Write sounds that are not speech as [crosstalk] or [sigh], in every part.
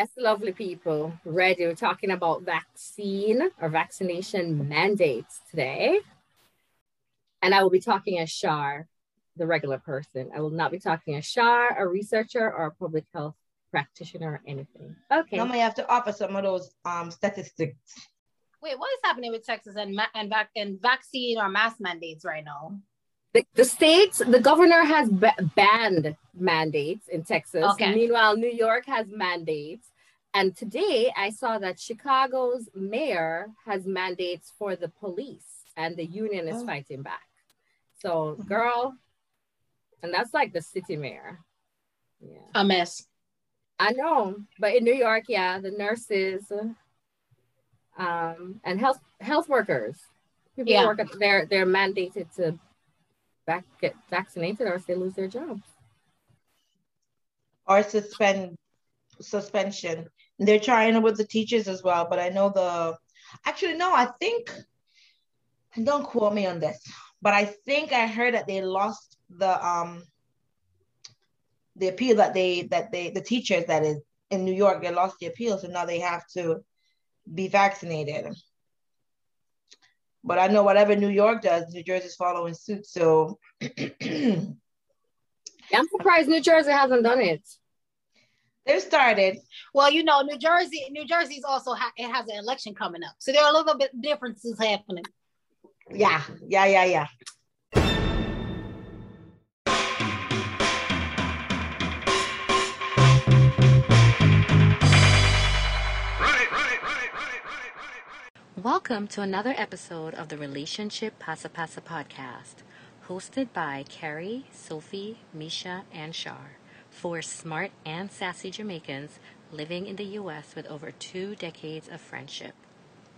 Yes, lovely people. Ready. We're talking about vaccine or vaccination mandates today. And I will be talking as Shar, the regular person. I will not be talking as Shar, a researcher or a public health practitioner or anything. Okay. Now I have to offer some of those um, statistics. Wait, what is happening with Texas and ma- and, vac- and vaccine or mask mandates right now? The, the states, the governor has ba- banned mandates in Texas. Okay. Meanwhile, New York has mandates. And today I saw that Chicago's mayor has mandates for the police and the union is Oh. fighting back. So, girl, and that's like the city mayor. Yeah. A mess. I know, but in New York, yeah, the nurses um, and health health workers, people Yeah. work at they're they're mandated to back get vaccinated or else they lose their jobs. or suspend suspension. They're trying it with the teachers as well, but I know the actually no, I think don't quote me on this, but I think I heard that they lost the um the appeal that they that they the teachers that is in New York they lost the appeal, so now they have to be vaccinated. But I know whatever New York does, New Jersey's following suit. So [clears throat] I'm surprised New Jersey hasn't done it. They've started. Well, you know, New Jersey, New Jersey's also ha- it has an election coming up, so there are a little bit differences happening. Yeah, yeah, yeah, yeah. Welcome to another episode of the Relationship Pasa Pasa podcast, hosted by Carrie, Sophie, Misha, and Shar, four smart and sassy Jamaicans living in the U.S. with over two decades of friendship.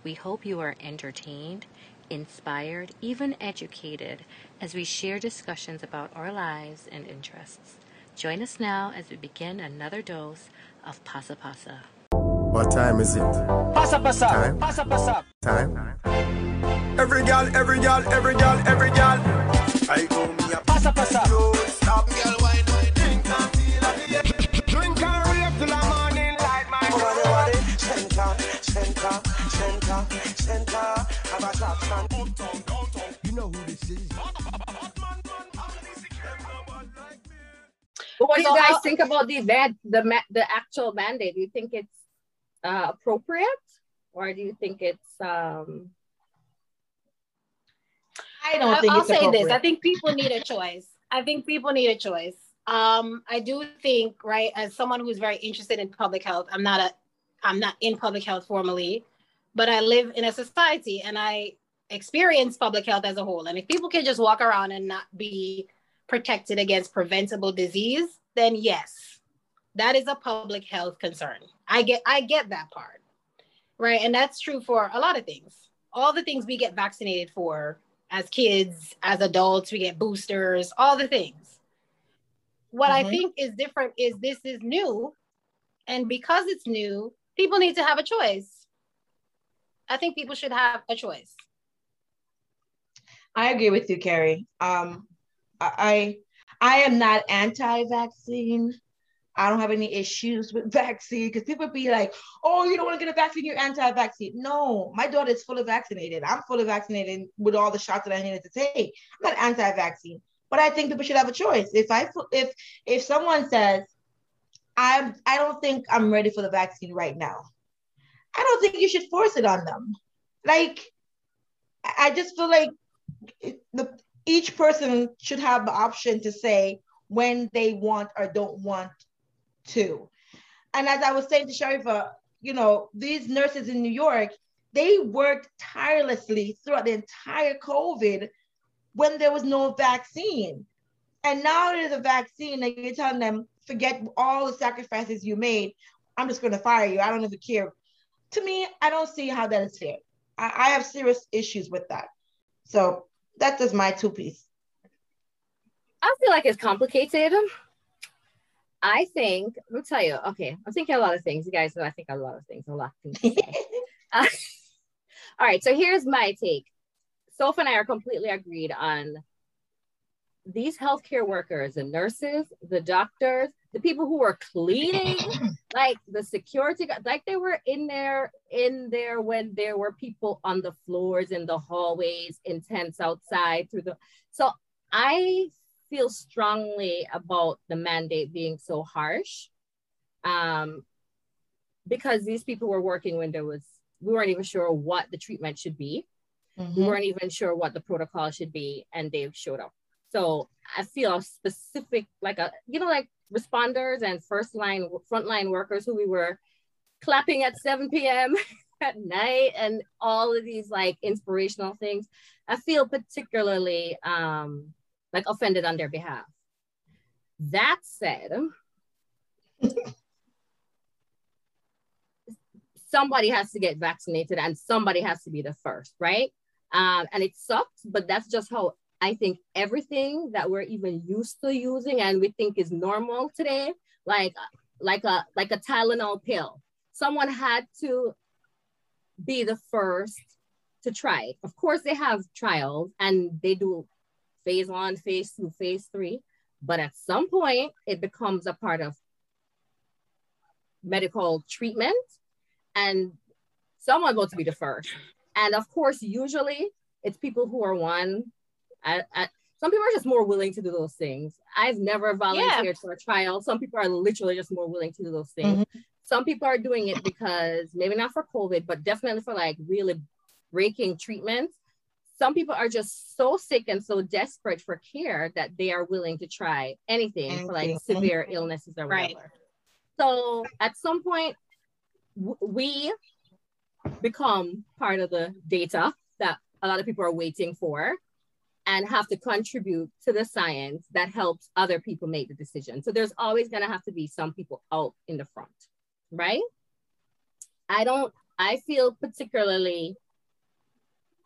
We hope you are entertained, inspired, even educated as we share discussions about our lives and interests. Join us now as we begin another dose of Pasa Pasa. What time is it? Pasa pasa, Time. pasa pasa. Time? Every gal, every gal, every gal, every gal. I go me a Pasa pasa. Don't stop, girl, center, center, center. Have a top stand. You know who this is. But what do you guys think about the event, the ma- the actual mandate? Do you think it's uh, appropriate, or do you think it's um, I don't think I'll it's say this. I think people need a choice. I think people need a choice. Um, I do think, right, as someone who's very interested in public health, I'm not a I'm not in public health formally, but I live in a society and I experience public health as a whole. And if people can just walk around and not be protected against preventable disease, then yes, that is a public health concern. I get I get that part. Right. And that's true for a lot of things. All the things we get vaccinated for as kids, as adults, we get boosters, all the things. What I Mhm. think is different is this is new. And because it's new, people need to have a choice. I think people should have a choice. I agree with you, Carrie. Um, I I am not anti-vaccine. I don't have any issues with [laughs] vaccine because people be like, "Oh, you don't want to get a vaccine? You're anti-vaccine." No, my daughter is fully vaccinated. I'm fully vaccinated with all the shots that I needed to take. I'm not anti-vaccine, but I think people should have a choice. If I if if someone says, "I'm," I don't think I'm ready for the vaccine right now. I don't think you should force it on them. Like, I just feel like the each person should have the option to say when they want or don't want to. And as I was saying to Sharifa, you know, these nurses in New York, they worked tirelessly throughout the entire COVID when there was no vaccine. And now there's a vaccine, and you're telling them, forget all the sacrifices you made. I'm just going to fire you. I don't even care. To me, I don't see how that is fair. I, I have serious issues with that. So that's just my two piece. I feel like it's complicated. I think, let me tell you, okay, I'm thinking a lot of things. You guys know I think a lot of things, a lot of things. [laughs] Uh, [laughs] all right, so here's my take. Soph and I are completely agreed on these healthcare workers, the nurses, the doctors, the people who were cleaning, [clears throat] like the security, like they were in there, in there when there were people on the floors, in the hallways, in tents outside through the. So I feel strongly about the mandate being so harsh, um, because these people were working when there was we weren't even sure what the treatment should be we Mhm. weren't even sure what the protocol should be and they've showed up so i feel specific like a you know like responders and first line frontline workers who we were clapping at 7 p.m [laughs] at night and all of these like inspirational things i feel particularly um like offended on their behalf that said somebody has to get vaccinated and somebody has to be the first, right? Um, and it sucks, but that's just how I think everything that we're even used to using and we think is normal today, like like a like a Tylenol pill. Someone had to be the first to try. Of course, they have trials and they do phase one, phase two, phase three, but at some point it becomes a part of medical treatment and someone's going to be the first. And of course, usually it's people who are one. Some people are just more willing to do those things. I've never volunteered for a trial. Some people are literally just more willing to do those things. Mm-hmm. Some people are doing it because maybe not for COVID, but definitely for like really breaking treatments. Some people are just so sick and so desperate for care that they are willing to try anything for like severe mm-hmm. illnesses or Right. whatever. So at some point, w- we become part of the data that a lot of people are waiting for and have to contribute to the science that helps other people make the decision. So there's always going to have to be some people out in the front, right? I don't, I feel particularly,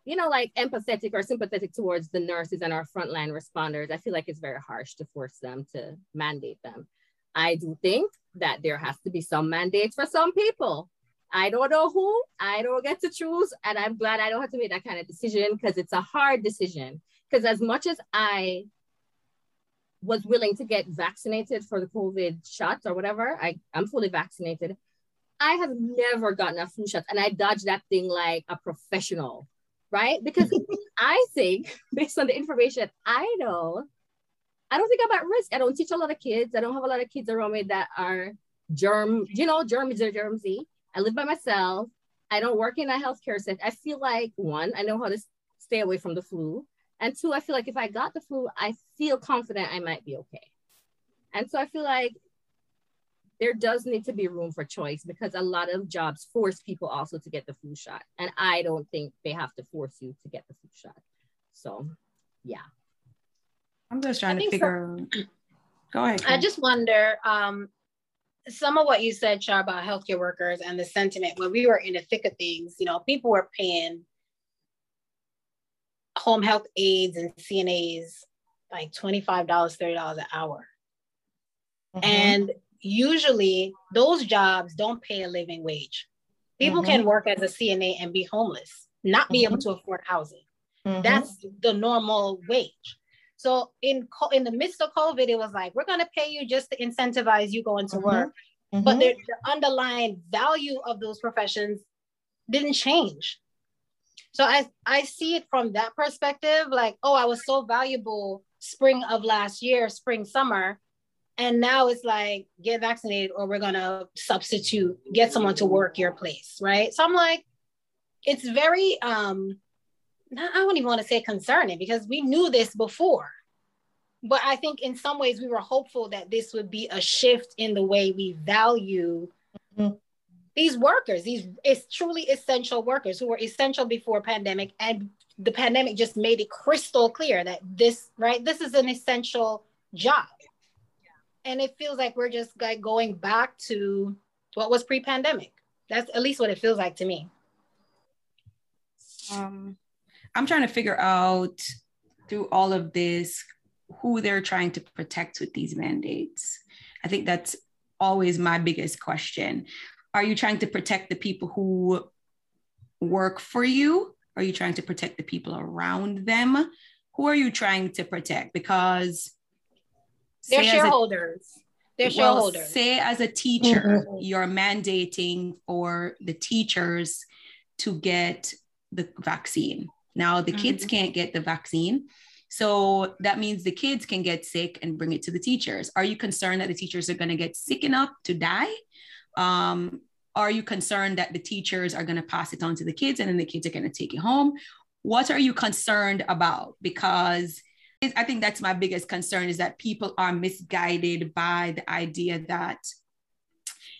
you know, like empathetic or sympathetic towards the nurses and our frontline responders. I feel like it's very harsh to force them to mandate them. I do think that there has to be some mandates for some people. I don't know who, I don't get to choose. And I'm glad I don't have to make that kind of decision because it's a hard decision. Because as much as I was willing to get vaccinated for the COVID shots or whatever, I, I'm fully vaccinated. I have never gotten a flu shot and I dodged that thing like a professional, right? Because [laughs] I think, based on the information I know, I don't think I'm at risk. I don't teach a lot of kids. I don't have a lot of kids around me that are germ, you know, germs are germsy. I live by myself. I don't work in a healthcare setting. I feel like one, I know how to stay away from the flu. And two, I feel like if I got the flu, I feel confident I might be okay. And so I feel like there does need to be room for choice because a lot of jobs force people also to get the flu shot. And I don't think they have to force you to get the flu shot. So yeah. I'm just trying to think so. figure. Go ahead. I just wonder um, some of what you said, Shar, about healthcare workers and the sentiment when we were in the thick of things. You know, people were paying home health aides and CNAs like $25, $30 an hour. Mhm. And usually those jobs don't pay a living wage. People can work as a CNA and be homeless, not be able to afford housing. Mhm. That's the normal wage. So in co- in the midst of COVID, it was like we're gonna pay you just to incentivize you going to Mhm. work, but the, the underlying value of those professions didn't change. So I I see it from that perspective, like oh, I was so valuable spring of last year, spring summer, and now it's like get vaccinated or we're gonna substitute, get someone to work your place, right? So I'm like, it's very um not- I don't even want to say concerning because we knew this before. But I think in some ways we were hopeful that this would be a shift in the way we value Mhm. These workers, these it's truly essential workers who were essential before pandemic and the pandemic just made it crystal clear that this right this is an essential job. And it feels like we're just like going back to what was pre-pandemic. That's at least what it feels like to me. um, I'm trying to figure out through all of this who they're trying to protect with these mandates. I think that's always my biggest question. Are you trying to protect the people who work for you? Are you trying to protect the people around them who are you trying to protect? Because They're as a- shareholders. They're well, shareholders. say as a teacher, Mhm. you're mandating for the teachers to get the vaccine. Now the kids can't get the vaccine. So that means the kids can get sick and bring it to the teachers. Are you concerned that the teachers are going to get sick enough to die? Um, are you concerned that the teachers are going to pass it on to the kids and then the kids are going to take it home? What are you concerned about? Because I think that's my biggest concern is that people are misguided by the idea that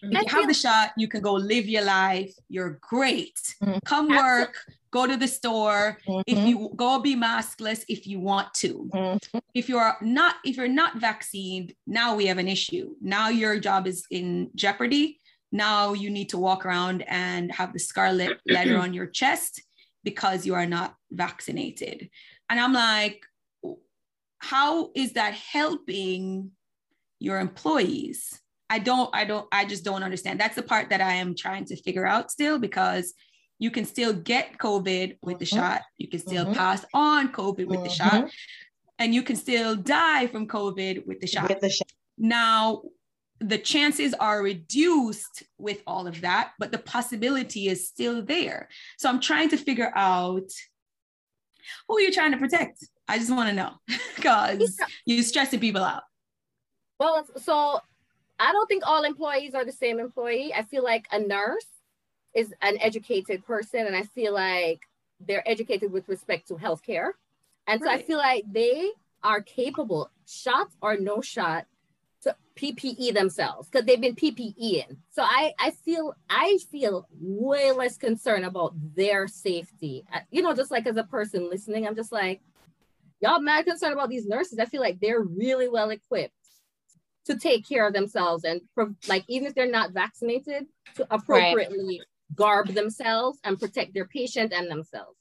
if you have the shot, you can go live your life. You're great. Mhm. Come work, go to the store. If Mhm. you go be maskless if you want to. Mhm. If you're not, if you're not vaccinated, now we have an issue. Now your job is in jeopardy. Now you need to walk around and have the scarlet [clears throat] letter on your chest because you are not vaccinated. And I'm like, how is that helping your employees? I don't, I don't, I just don't understand. That's the part that I am trying to figure out still because you can still get COVID with the Mhm. shot. You can still Mhm. pass on COVID with the shot, and you can still die from COVID with the shot. With the shot. Now, the chances are reduced with all of that, but the possibility is still there. So I'm trying to figure out who you're trying to protect. I just want to know [laughs] because you're stressing people out. Well, so I don't think all employees are the same employee. I feel like a nurse is an educated person, and I feel like they're educated with respect to healthcare. And so I feel like they are capable, shot or no shot, to PPE themselves because they've been PPEing. So I, I feel I feel way less concerned about their safety. Uh, You know, just like as a person listening, I'm just like, y'all mad concerned about these nurses. I feel like they're really well equipped to take care of themselves and like even if they're not vaccinated to appropriately garb themselves and protect their patient and themselves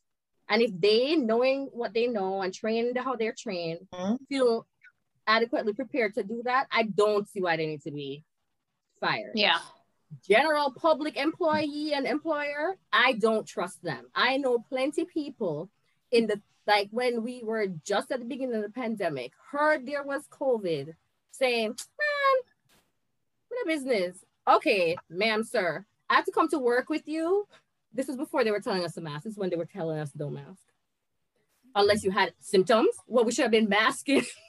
and if they knowing what they know and trained how they're trained Mhm. feel adequately prepared to do that i don't see why they need to be fired Yeah. general public employee and employer, I don't trust them. I know plenty people in the like when we were just at the beginning of the pandemic, heard there was COVID, saying, Man, what a business. Okay, ma'am, sir, I have to come to work with you. This was before they were telling us to mask. This is when they were telling us don't mask. Unless you had symptoms. Well, we should have been masking [laughs]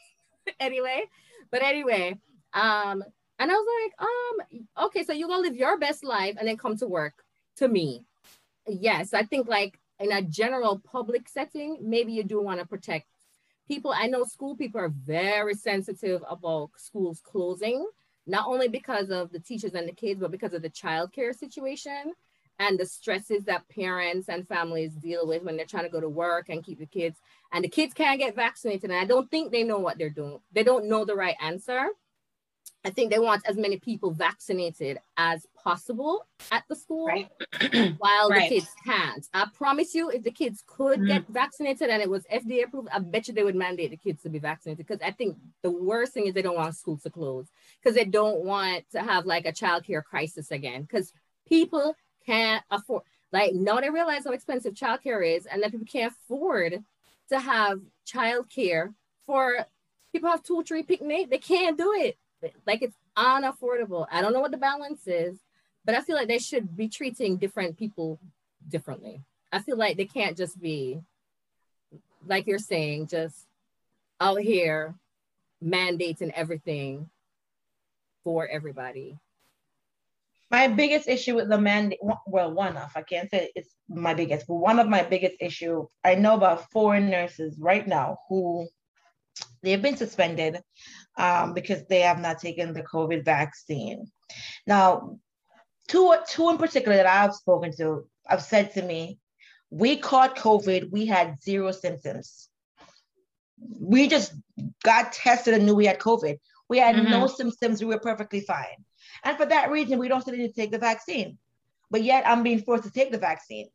[laughs] anyway. But anyway, um, and I was like, um, okay, so you're gonna live your best life and then come to work to me. Yes, I think like in a general public setting, maybe you do want to protect people. I know school people are very sensitive about schools closing, not only because of the teachers and the kids, but because of the childcare situation and the stresses that parents and families deal with when they're trying to go to work and keep the kids. And the kids can't get vaccinated. And I don't think they know what they're doing. They don't know the right answer. I think they want as many people vaccinated as possible at the school Right. [clears throat] while Right. the kids can't. I promise you, if the kids could mm. get vaccinated and it was FDA approved, I bet you they would mandate the kids to be vaccinated. Because I think the worst thing is they don't want schools to close because they don't want to have like a childcare crisis again. Because people can't afford, like, now they realize how expensive childcare is, and that people can't afford to have childcare for people have two, three picnic. They can't do it. Like it's unaffordable. I don't know what the balance is, but I feel like they should be treating different people differently. I feel like they can't just be, like you're saying, just out here mandating everything for everybody. My biggest issue with the mandate, well, one of, I can't say it's my biggest, but one of my biggest issue, I know about four nurses right now who they've been suspended um, because they have not taken the COVID vaccine. Now, two, two in particular that I've spoken to have said to me, we caught COVID, we had zero symptoms. We just got tested and knew we had COVID. We had no symptoms, we were perfectly fine. And for that reason, we don't need to take the vaccine. But yet I'm being forced to take the vaccine.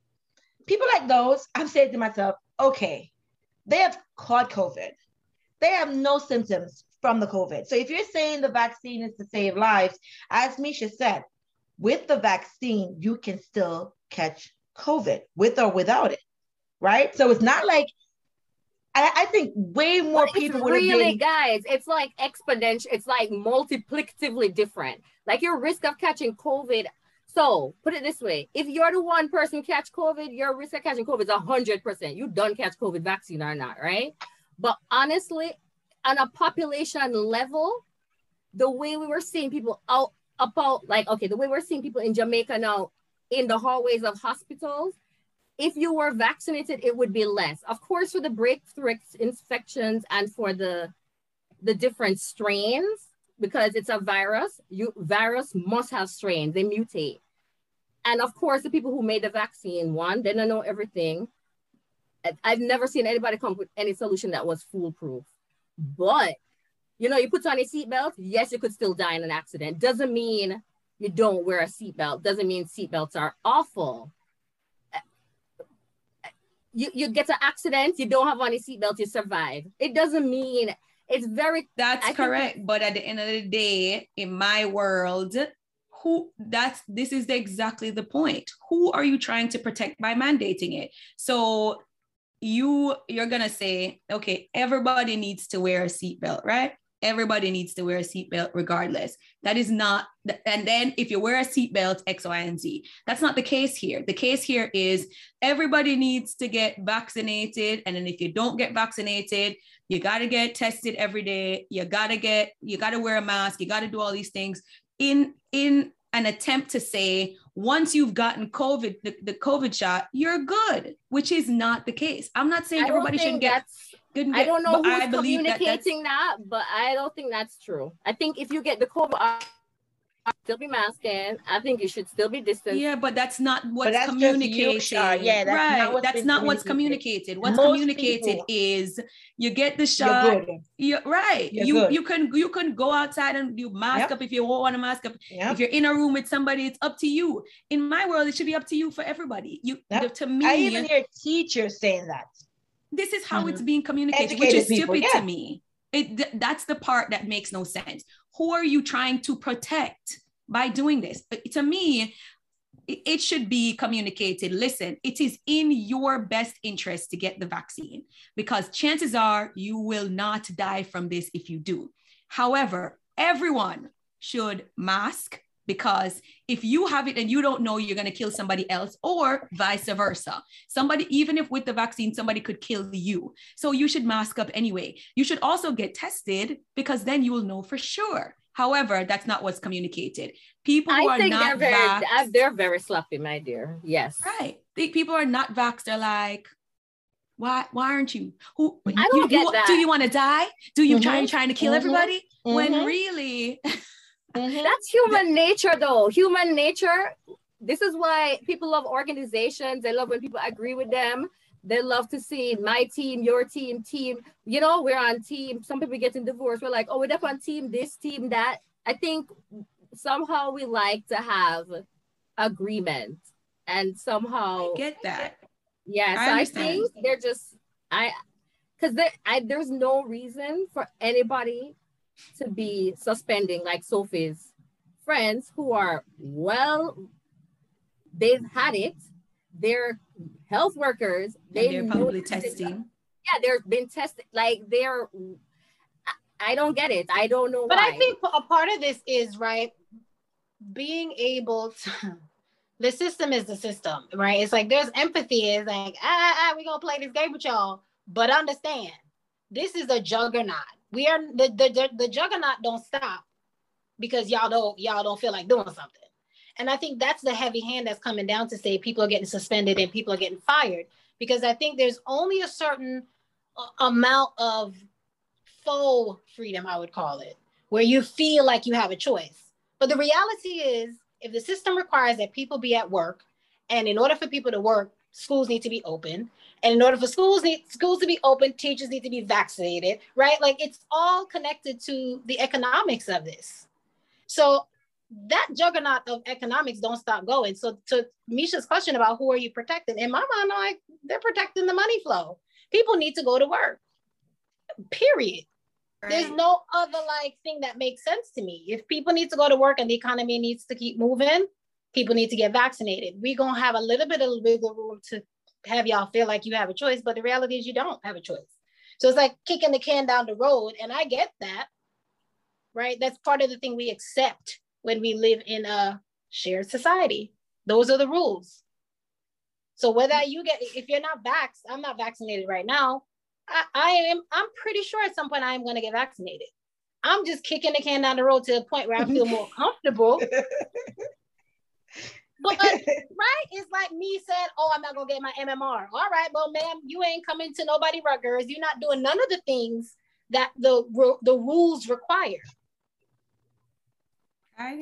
People like those, I'm saying to myself, okay, they have caught COVID. They have no symptoms from the COVID. So if you're saying the vaccine is to save lives, as Misha said, with the vaccine, you can still catch COVID with or without it, right? So it's not like I, I think way more But people would have really, been. guys, it's like exponential. It's like multiplicatively different. Like your risk of catching COVID. So put it this way: if you're the one person catch COVID, your risk of catching COVID is hundred percent. You don't catch COVID vaccine or not, right? But honestly, on a population level, the way we were seeing people out about, like, okay, the way we're seeing people in Jamaica now in the hallways of hospitals, if you were vaccinated, it would be less. Of course, for the breakthrough infections and for the the different strains, because it's a virus, you virus must have strains, they mutate. And of course, the people who made the vaccine, one, they don't know everything. I've never seen anybody come up with any solution that was foolproof. But you know, you put on a seatbelt, yes, you could still die in an accident. Doesn't mean you don't wear a seatbelt. Doesn't mean seatbelts are awful you, you get an accident, you don't have on a seatbelt, you survive. It doesn't mean it's very That's I think correct. But at the end of the day, in my world, who that's this is exactly the point. Who are you trying to protect by mandating it? So you you're gonna say, okay, everybody needs to wear a seatbelt, right? Everybody needs to wear a seatbelt regardless. That is not, and then if you wear a seatbelt, X, Y, and Z. That's not the case here. The case here is everybody needs to get vaccinated. And then if you don't get vaccinated, you got to get tested every day. You got to get, you got to wear a mask. You got to do all these things in, in an attempt to say, once you've gotten COVID, the, the COVID shot, you're good, which is not the case. I'm not saying everybody should think get that's couldn't I don't know who's I believe that communicating that, but I don't think that's true. I think if you get the COVID, I'll still be masking. I think you should still be distant. Yeah, but that's not what's that's just you, uh, communicated. Shar. Yeah, that's right. not what's not what's communicated. communicated. What's Most communicated people- is you get the You're shot. good. You're right. You're you good. you can you can go outside and you mask Yep. up if you want to mask up. Yeah. If you're in a room with somebody, it's up to you. In my world, it should be up to you for everybody. You Yep. to me, I even hear teachers saying that. This is how Mhm. it's being communicated, which is people, stupid yeah. to me. It th- that's the part that makes no sense. Who are you trying to protect by doing this? To me, it it should be communicated. Listen, it is in your best interest to get the vaccine because chances are you will not die from this if you do. However, everyone should mask because if you have it and you don't know you're going to kill somebody else or vice versa somebody even if with the vaccine somebody could kill you so you should mask up anyway you should also get tested because then you will know for sure however that's not what's communicated people who I are think not they're very, vaxxed- uh, they're very sloppy, my dear. Yes. right the people are not vaxxed are like why why aren't you who I don't you- get that. do you want to die do you try Mhm. trying to kill Mhm. everybody when Mhm. really [laughs] Mhm. That's human nature, though. Human nature. This is why people love organizations. They love when people agree with them. They love to see my team, your team, team. You know, we're on team. Some people getting divorced. We're like, oh, we're up on team this, team that. I think somehow we like to have agreement, and somehow get that yeah, I so I, understand. think they're just I because there I there's no reason for anybody to be suspending like Sophie's friends who are well, they've had it, they're health workers, they and they're know probably the symptoms. testing Yeah, they've been tested, like they're I, I don't get it. I don't know But why. I think a part of this is right being able to. The system is the system, right? It's like there's empathy. It's like ah, ah, ah we're gonna play this game with y'all, but understand this is a juggernaut. We are the the the, juggernaut don't stop because y'all don't y'all don't feel like doing something. And I think that's the heavy hand that's coming down to say people are getting suspended and people are getting fired because I think there's only a certain uh, amount of faux freedom, I would call it, where you feel like you have a choice. But the reality is, if the system requires that people be at work, and in order for people to work, schools need to be open, and in order for schools need schools to be open, teachers need to be vaccinated, right? Like it's all connected to the economics of this. So that juggernaut of economics don't stop going. So to Misha's question about who are you protecting, in my mind, I'm like they're protecting the money flow. People need to go to work. Period. There's no other like thing that makes sense to me. If people need to go to work and the economy needs to keep moving, people need to get vaccinated. We're gonna have a little bit of wiggle room to have y'all feel like you have a choice, but the reality is you don't have a choice. So it's like kicking the can down the road. And I get that, right? That's part of the thing we accept when we live in a shared society. Those are the rules. So whether you get, if you're not vax, I'm not vaccinated right now. I, I am, I'm pretty sure at some point I am going to get vaccinated. I'm just kicking the can down the road to a point where I feel [laughs] more comfortable. [laughs] But [laughs] right, it's like me saying, "Oh, I'm not gonna get my MMR." All right, well, ma'am, you ain't coming to nobody Rutgers. You're not doing none of the things that the the rules require.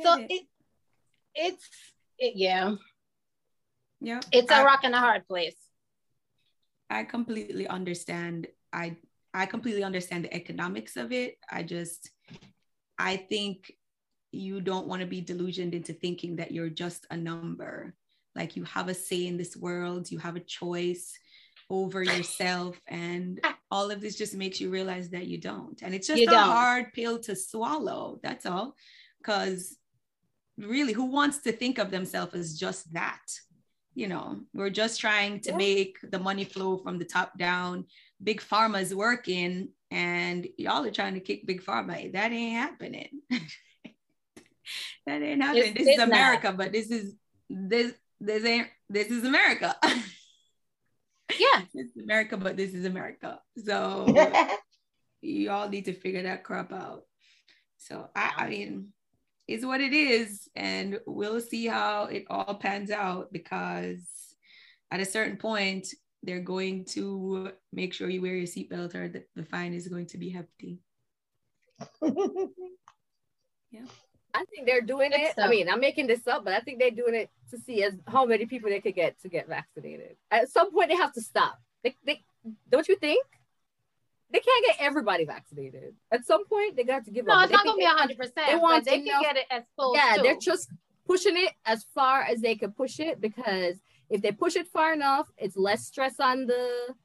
so it. it. it's it, yeah, yeah. It's a I, rock and a hard place. I completely understand. I I completely understand the economics of it. I just I think you don't want to be delusioned into thinking that you're just a number. Like you have a say in this world, you have a choice over yourself, and all of this just makes you realize that you don't. And it's just you a don't. hard pill to swallow. That's all. Because really, who wants to think of themselves as just that? You know, we're just trying to yeah. make the money flow from the top down. Big pharma is working, and y'all are trying to kick big pharma. That ain't happening. [laughs] [laughs] that ain't happening. This is America, not. but this is this this ain't this is America. [laughs] yeah, this is America, but this is America. So [laughs] you all need to figure that crap out. So I, I mean, is what it is, and we'll see how it all pans out because at a certain point they're going to make sure you wear your seatbelt or the, the fine is going to be hefty. yeah. I think they're doing it. I mean, I'm making this up, but I think they're doing it to see as how many people they could get to get vaccinated. At some point, they have to stop. They, they don't you think? They can't get everybody vaccinated. At some point, they got to give no, up. No, it's not gonna be hundred percent. They want they enough, can get it as full. Yeah, too. they're just pushing it as far as they can push it because if they push it far enough, it's less stress on the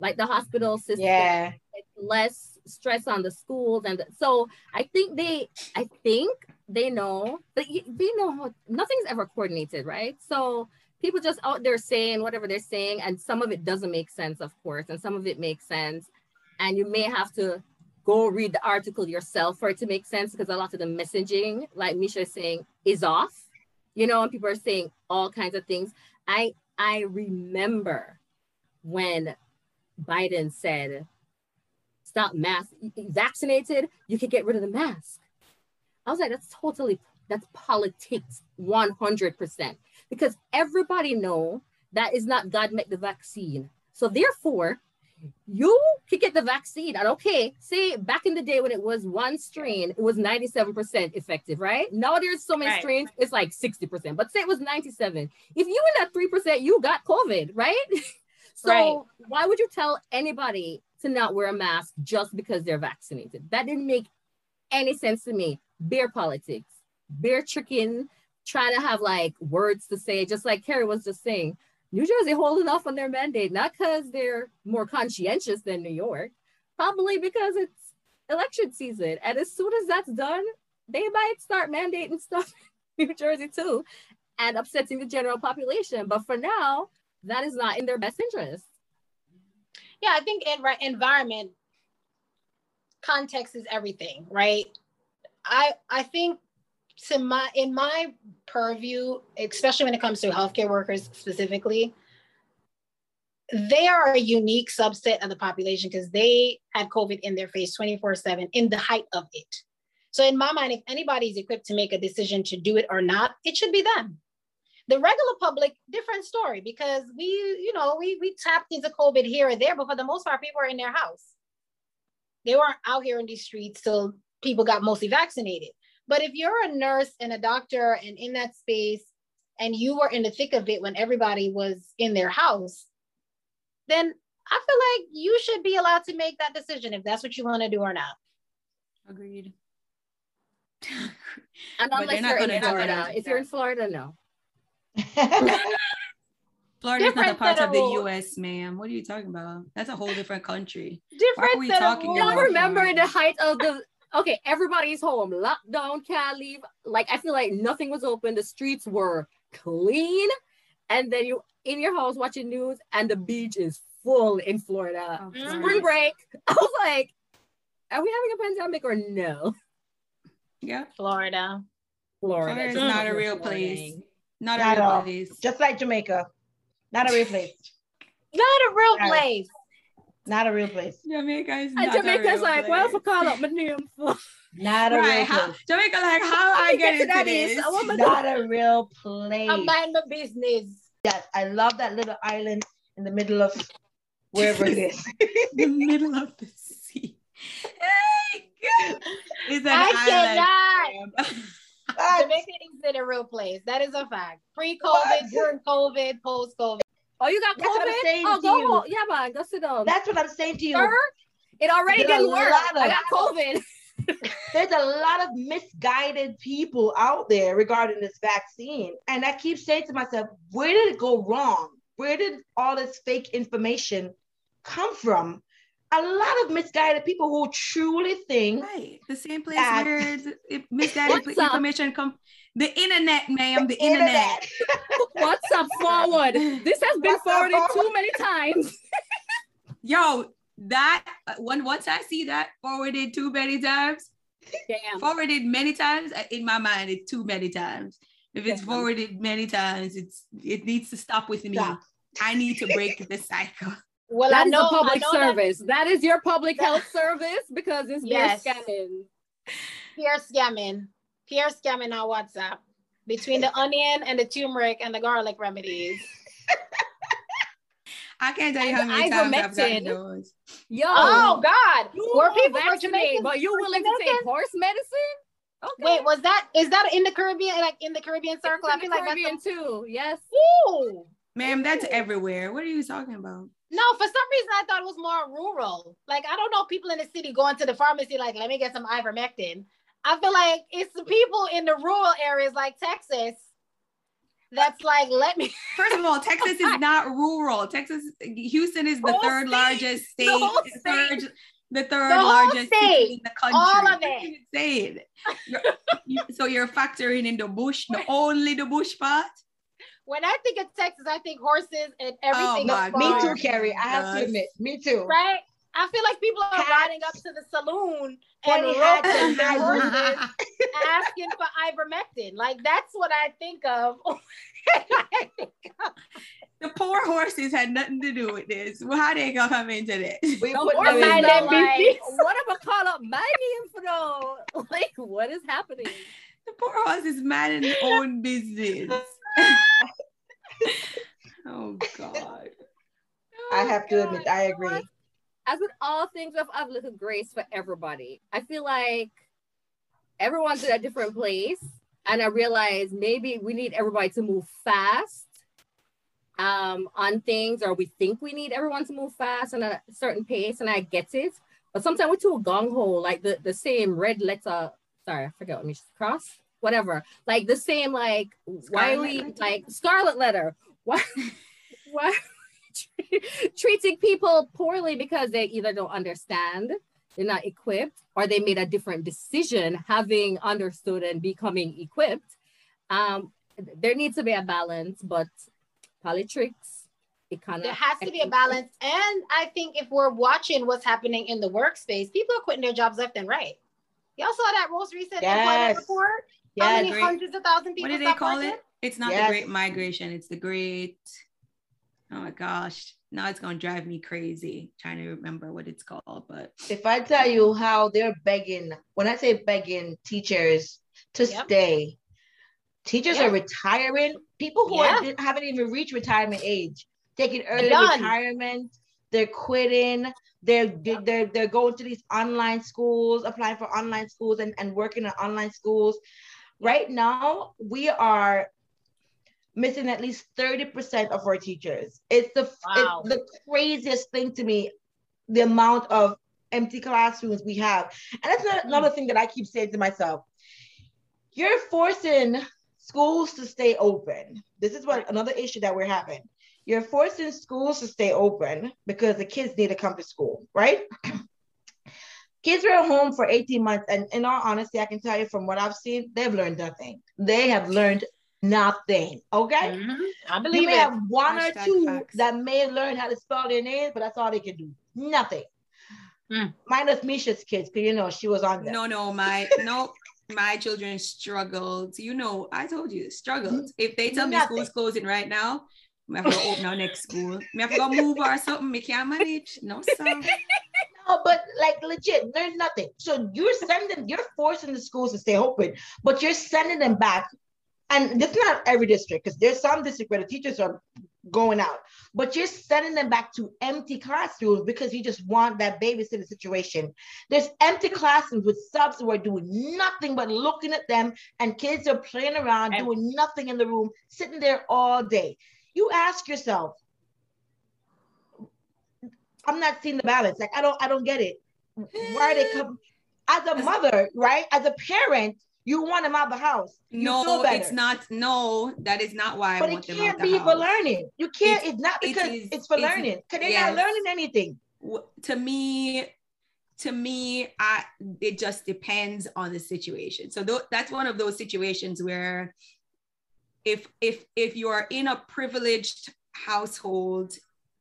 like the hospital system. Yeah, it's less stress on the schools and the, so I think they I think they know but they know nothing's ever coordinated right? So people just out there saying whatever they're saying and some of it doesn't make sense of course and some of it makes sense. And you may have to go read the article yourself for it to make sense because a lot of the messaging like misha is saying is off. You know and people are saying all kinds of things. I i remember when biden said stop mask vaccinated you can get rid of the mask I was like, that's totally, that's politics 100%. Because everybody know that is not God make the vaccine. So therefore, you could get the vaccine. And okay, say back in the day when it was one strain, it was 97% effective, right? Now there's so many right. strains, it's like 60%. But say it was 97. If you in that 3%, you got COVID, right? [laughs] so right. why would you tell anybody to not wear a mask just because they're vaccinated? That didn't make any sense to me beer politics, beer tricking, trying to have like words to say, just like Carrie was just saying. New Jersey holding off on their mandate, not because they're more conscientious than New York, probably because it's election season. And as soon as that's done, they might start mandating stuff in New Jersey too and upsetting the general population. But for now, that is not in their best interest. Yeah, I think in right environment context is everything, right? I I think to my in my purview, especially when it comes to healthcare workers specifically, they are a unique subset of the population because they had COVID in their face 24-7 in the height of it. So in my mind, if anybody's equipped to make a decision to do it or not, it should be them. The regular public, different story because we, you know, we we tapped into COVID here or there, but for the most part, people are in their house. They weren't out here in these streets, so people got mostly vaccinated. But if you're a nurse and a doctor and in that space and you were in the thick of it when everybody was in their house, then I feel like you should be allowed to make that decision if that's what you want to do or not. Agreed. and unless you're in Florida. If you're in Florida, no. [laughs] Florida is not a part of the U.S., ma'am. What are you talking about? That's a whole different country. Different Why are we talking about? remember the height of the okay, everybody's home, lockdown, can't leave. Like I feel like nothing was open. The streets were clean, and then you in your house watching news, and the beach is full in Florida. Of Mm. Spring course. break. [laughs] I was like, are we having a pandemic or no? Yeah. Florida. Florida. Florida's just not a real place. Not Not a real all. place. Just like Jamaica. Not a real place. [laughs] Not a real Right. place. Not a real place. [laughs] Jamaica is And not a Jamaica's real like, well, if I place. call up my name for Not a right. real How, place. Jamaica, like, how I me get get to into that is, this? I want my- Not a real place. I mind my business. Yes, I love that little island in the middle of wherever it is. [laughs] the middle of the sea. Hey, God. It's an I island. But Jamaica isn't a real place. That is a fact. Pre-COVID, during COVID, post-COVID. Oh, you got That's what I'm COVID? saying Oh, to go you. home. Yeah, man, go sit down. that's what I'm saying to you. Sir, it already There's a didn't work. lot of- I got COVID. [laughs] There's a lot of misguided people out there regarding this vaccine. And I keep saying to myself, where did it go wrong? Where did all this fake information come from? A lot of misguided people who truly think Right. The same place That- where the- [laughs] misguided information come. The internet, ma'am. The, internet. [laughs] What's up forward? This has been What's forwarded forward? too many times. [laughs] Yo, that uh, one once I see that forwarded too many times, Damn. forwarded many times uh, in my mind, it's too many times. If it's Yeah. forwarded many times, it's it needs to stop with me. Stop. I need to break the cycle. Well, That I is know, a public I know that service. That is your public health service because it's Yes. beer scamming. Pierre scamming. Pierre scamming on WhatsApp between the onion and the turmeric and the garlic remedies. I can't tell you how And many times I've gotten those. Yo, Oh, God. you Were are people from vaccinated, Jamaica? but you willing to take horse medicine? Okay. Wait, was that is that in the Caribbean, like in the Caribbean It's circle? in I feel the like Caribbean that's too. Yes. Ooh. Ma'am, that's everywhere. What are you talking about? No, for some reason I thought it was more rural. Like I don't know people in the city going to the pharmacy like, let me get some ivermectin. I feel like it's the people in the rural areas like Texas that's like, let me. [laughs] First of all, Texas is [laughs] not rural. Texas, Houston is the whole third state. largest state. The whole the third, the third The largest state. city in the country. All of What are it. you saying? You're- [laughs] so you're factoring in the bush, the only the bush part. When I think of Texas, I think horses and everything. Oh my is me too, God. Carrie. I have to admit, me too. Right? I feel like people are Hats. riding up to the saloon and Funny roping their horses, asking for ivermectin. Like that's what I think of. [laughs] the poor horses had nothing to do with this. Well, how they gonna come into this? We The put horse them is in mind not them there. like, business. [laughs] what am I call up my name for though? [laughs] Like, what is happening? The poor horse is minding his own business. oh God. I have to oh, admit, I agree. As with all things, I've, I've little grace for everybody. I feel like everyone's in a different place, and I realize maybe we need everybody to move fast um, on things, or we think we need everyone to move fast on a certain pace, and I get it. But sometimes we're too gung ho, like the, the same red letter. Sorry, I forget what me cross. Whatever, like the same, like why are we letter? like scarlet letter? Why, [laughs] why [laughs] treating people poorly because they either don't understand, they're not equipped, or they made a different decision having understood and becoming equipped. Um, there needs to be a balance, but politics, it kind of there has to be a balance. And I think if we're watching what's happening in the workspace, people are quitting their jobs left and right. Y'all saw that most recent employment Yes. report? How Yes. many great. hundreds of thousand people What do they call working? it? It's not Yes. the great migration, it's the great. Oh my gosh. Now it's gonna drive me crazy trying to remember what it's called, but If I tell you how they're begging, when I say begging teachers to Yep. stay, teachers Yeah. are retiring. People who Yeah. are, haven't even reached retirement age, taking early done. retirement, they're quitting. They're, they're they're going to these online schools, applying for online schools and, and working in online schools. Right now, we are missing at least 30% of our teachers. It's the Wow. it's the craziest thing to me, the amount of empty classrooms we have. And that's not, another thing that I keep saying to myself. You're forcing schools to stay open. This is what another issue that we're having. You're forcing schools to stay open because the kids need to come to school, right? [clears throat] kids were at home for 18 months, and in all honesty, I can tell you from what I've seen, they've learned nothing. They have learned nothing. Okay. Mhm. I You believe may it. have one or two facts. that may learn how to spell their names, but that's all they can do. Nothing. Mm. Minus Misha's kids, because you know she was on them. No, no, my no, my children struggled. You know, I told you struggled. If they tell me school's closing right now, we have to open our next school. We have to go move or something. Me can't manage. No, sir. [laughs] No, but like legit, there's nothing. So you're sending, you're forcing the schools to stay open, but you're sending them back. And this is not every district, because there's some district where the teachers are going out, but you're sending them back to empty classrooms because you just want that babysitting situation. There's empty classrooms with subs who are doing nothing but looking at them, and kids are playing around, And- doing nothing in the room, sitting there all day. You ask yourself, I'm not seeing the balance. Like I don't, I don't get it. Why are they eh. come as a mother, right? As a parent, you want them out the house. You No, it's not. No, that is not why I But it can't be for learning. You can't. It's, not because is- it's for it's- learning. Because they're yes. not learning anything. to me to me i it just depends on the situation so tho- that's one of those situations where if if if you are in a privileged household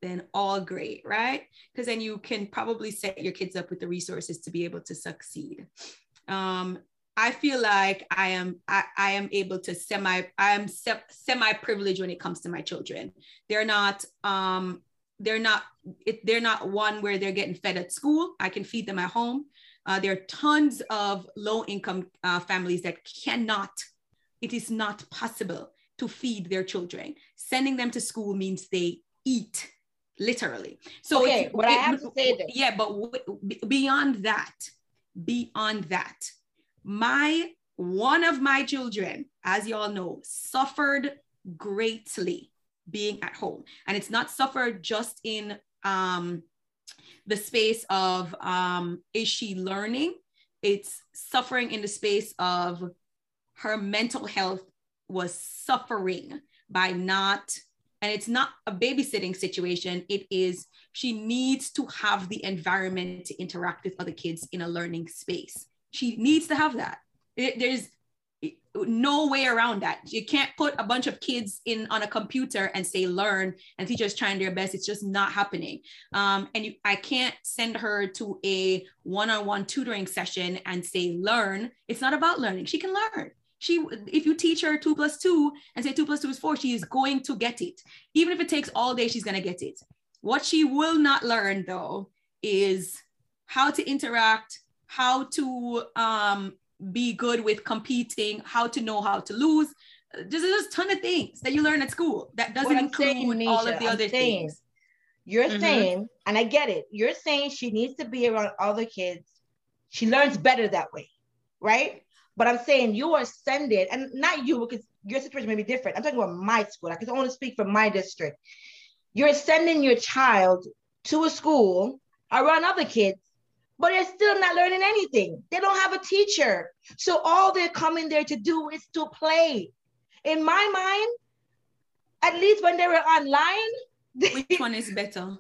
then all great right because then you can probably set your kids up with the resources to be able to succeed um i feel like i am i, I am able to semi i am se- semi privileged when it comes to my children. They're not um they're not it, they're not one where they're getting fed at school. I can feed them at home. Uh, there are tons of low income uh, families that cannot it is not possible to feed their children. Sending them to school means they eat literally. So Okay, it's- but I have to say this. yeah but w- beyond that beyond that my one of my children as you all know suffered greatly being at home. And it's not suffered just in um the space of um is she learning? It's suffering in the space of her mental health was suffering by not and it's not a babysitting situation. It is she needs to have the environment to interact with other kids in a learning space she needs to have that. It- there's no way around that. You can't put a bunch of kids in on a computer and say learn and teachers trying their best. It's just not happening. Um, and you, i can't send her to a one-on-one tutoring session and say learn. It's not about learning. She can learn. She if you teach her two plus two and say two plus two is four she is going to get it. Even if it takes all day she's going to get it. What she will not learn though is how to interact how to um, be good with competing how to know how to lose there's just a ton of things that you learn at school that doesn't include saying, all of the I'm other saying, things You're Mhm. saying, and I get it. You're saying she needs to be around other kids. She learns better that way, right? But I'm saying you are sending, and not you because your situation may be different. I'm talking about my school. I can only speak for my district. You're sending your child to a school around other kids, but they're still not learning anything. They don't have a teacher. So all they're coming there to do is to play. In my mind, at least when they were online, which one is better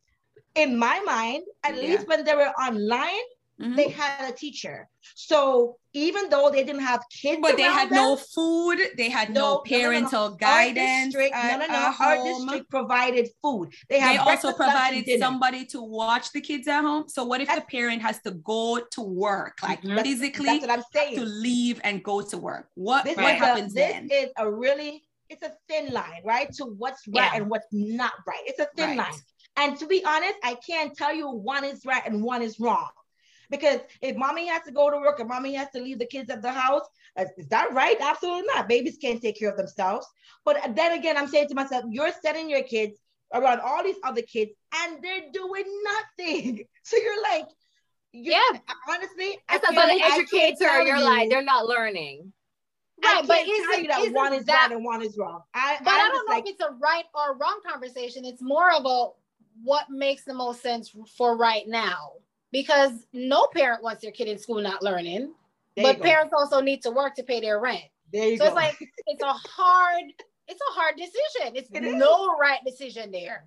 [laughs] in my mind, at Yeah. least when they were online, Mhm. they had a teacher. So even though they didn't have kids, but they had them, no food they had no, No, no, no, no. parental our guidance district, at, no, no, no. Our home. district provided food. They they also breakfast, lunch, and provided somebody to watch the kids at home. So what if the parent has to go to work, like Mhm. That's- physically That's what I'm saying. to leave and go to work? What, This, what is, a, happens this then? is a really, it's a thin line, right? To what's right Yeah. and what's not right. It's a thin Right. line. And to be honest, I can't tell you one is right and one is wrong. Because if mommy has to go to work and mommy has to leave the kids at the house, uh, is that right? Absolutely not. Babies can't take care of themselves. But then again, I'm saying to myself, you're setting your kids around all these other kids and they're doing nothing. [laughs] So you're like, you- Yeah. honestly, I can't- an I educator. You're you- like, they're not learning. Right, but isn't- you that isn't one is that- right and one is wrong. I, But I'm I don't know like, if it's a right or wrong conversation. It's more about what makes the most sense for right now. Because no parent wants their kid in school not learning, there but parents also need to work to pay their rent. There you So go. it's like it's a hard, it's a hard decision. It's It is. no right decision there.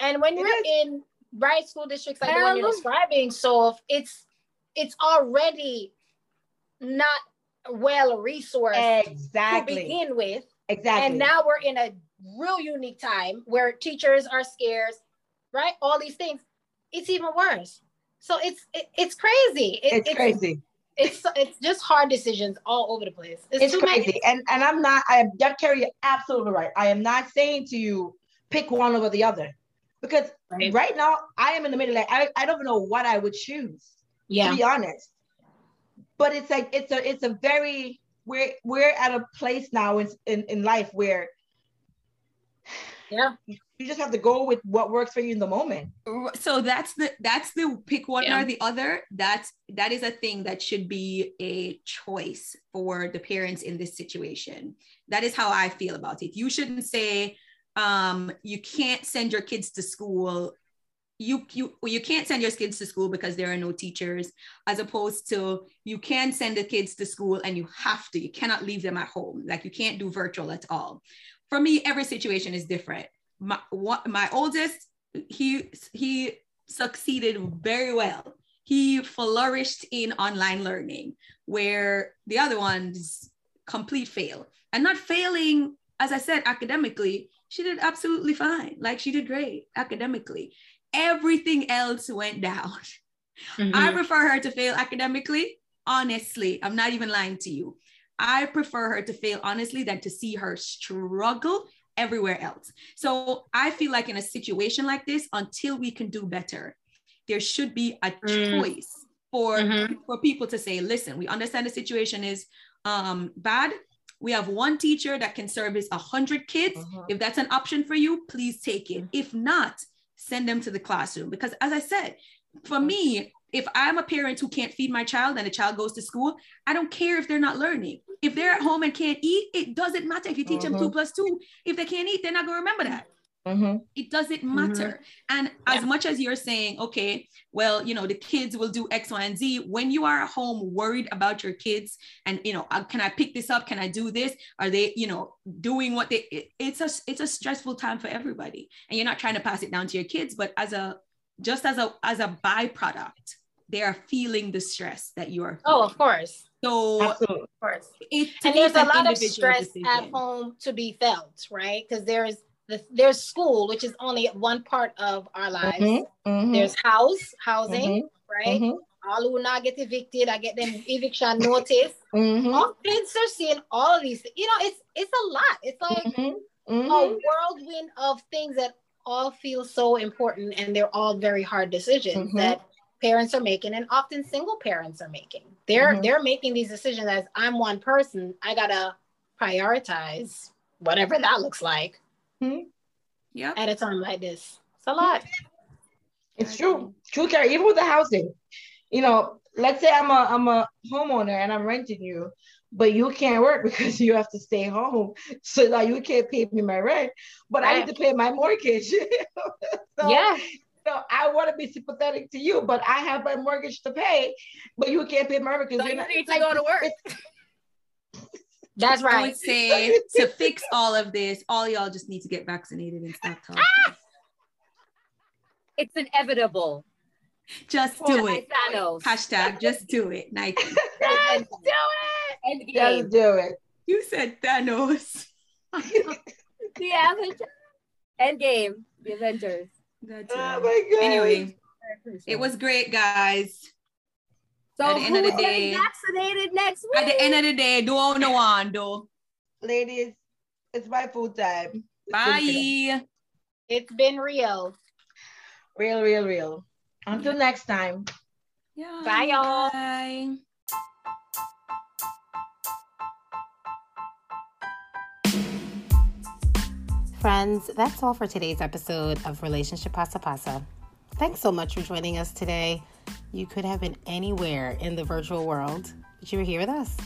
And when It you're is. in right school districts like the one you're describing, so it's it's already not well resourced to begin with. Exactly. And now we're in a real unique time where teachers are scarce, right? All these things. It's even worse. So it's it, it's crazy. It- it's, crazy. It's it's just hard decisions all over the place. It's, It's too crazy. many. And and I'm not, I am Carey, you're absolutely right. I am not saying to you, pick one over the other. Because Right. right now I am in the middle. Like I, I don't know what I would choose. Yeah. to be honest. But it's like it's a it's a very we're we're at a place now in in, in life where Yeah. you just have to go with what works for you in the moment. so that's the that's the pick one Yeah. or the other. That's that is a thing that should be a choice for the parents in this situation. That is how i feel about it. You shouldn't say um you can't send your kids to school. You you you can't send your kids to school because there are no teachers as opposed to you can send the kids to school and you have to. You cannot leave them at home. Like you can't do virtual at all for me every situation is different my one, my oldest he he succeeded very well he flourished in online learning where the other ones complete fail and not failing as i said academically she did absolutely fine like she did great academically everything else went down [laughs] Mm-hmm. I prefer her to fail academically. Honestly, I'm not even lying to you. I prefer her to fail honestly than to see her struggle everywhere else. So I feel like in a situation like this, until we can do better, there should be a Mm. choice for Mhm. for people to say, listen, we understand the situation is um, bad. We have one teacher that can service a hundred kids. Mhm. If that's an option for you, please take it. If not, send them to the classroom. Because as I said, for me, if I'm a parent who can't feed my child and the child goes to school, I don't care if they're not learning. If they're at home and can't eat, it doesn't matter if you teach them two plus two. If they can't eat, they're not going to remember that. Mhm. It doesn't matter. And as much as you're saying, okay, well, you know, the kids will do X, Y, and Z, when you are at home worried about your kids and, you know, uh, can I pick this up? Can I do this? Are they, you know, doing what they, it- it's a, it's a stressful time for everybody. And you're not trying to pass it down to your kids, but as a, just as a, as a byproduct, they are feeling the stress that you are. Oh, of course. So Absolutely. Of course. it, and there's a lot of individual stress at home to be felt, right? Because there's the there's school, which is only one part of our lives. Mhm. Mhm. There's house, housing, Mhm. right? Mhm. All who not get evicted, I get them eviction notice. [laughs] Mhm. All kids are seeing all of these. You know, it's it's a lot. It's like a whirlwind of things that all feel so important, and they're all very hard decisions that parents are making, and often single parents are making. They're Mhm. they're making these decisions as I'm one person. I gotta prioritize whatever that looks like Yeah, at a time like this. It's a lot. It's true. True, care Even with the housing, you know, let's say I'm a I'm a homeowner and I'm renting you, but you can't work [laughs] because you have to stay home, so that you can't pay me my rent. But I need to pay my mortgage. [laughs] so, yeah. So I want to be sympathetic to you, but I have my mortgage to pay, but you can't pay my mortgage. So you're not- need to like, go to work. it's- That's I right. would say [laughs] to fix all of this, all y'all just need to get vaccinated and stop talking. Ah! It's inevitable. Just Just do like it. Thanos. Hashtag just do it, Nike. [laughs] Let's do it. Endgame. Just do it. You said Thanos. [laughs] The Avengers. Endgame. The Avengers. That's Oh right. my god. Anyway, it was great, guys. So at the end of the day- vaccinated next week? At the end of the day, do all no one do. ladies, it's my full time. Bye. It's been real. Real, real, real. Until next time. Yeah, Bye, y'all. Bye. Friends, that's all for today's episode of Relationship Pasa Pasa. Thanks so much for joining us today. You could have been anywhere in the virtual world, but you were here with us.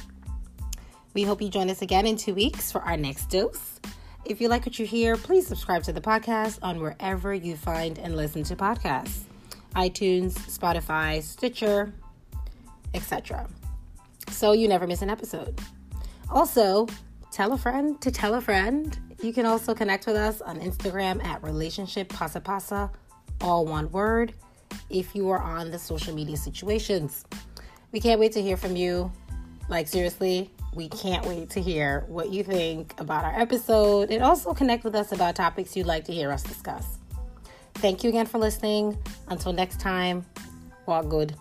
We hope you join us again in two weeks for our next dose. If you like what you hear, please subscribe to the podcast on wherever you find and listen to podcasts iTunes, Spotify, Stitcher, etc. So you never miss an episode. Also, tell a friend to tell a friend. You can also connect with us on Instagram at relationship pasa pasa, all one word, if you are on the social media situations. We can't wait to hear from you. Like, seriously, We can't wait to hear what you think about our episode and also connect with us about topics you'd like to hear us discuss. Thank you again for listening. Until next time, walk good.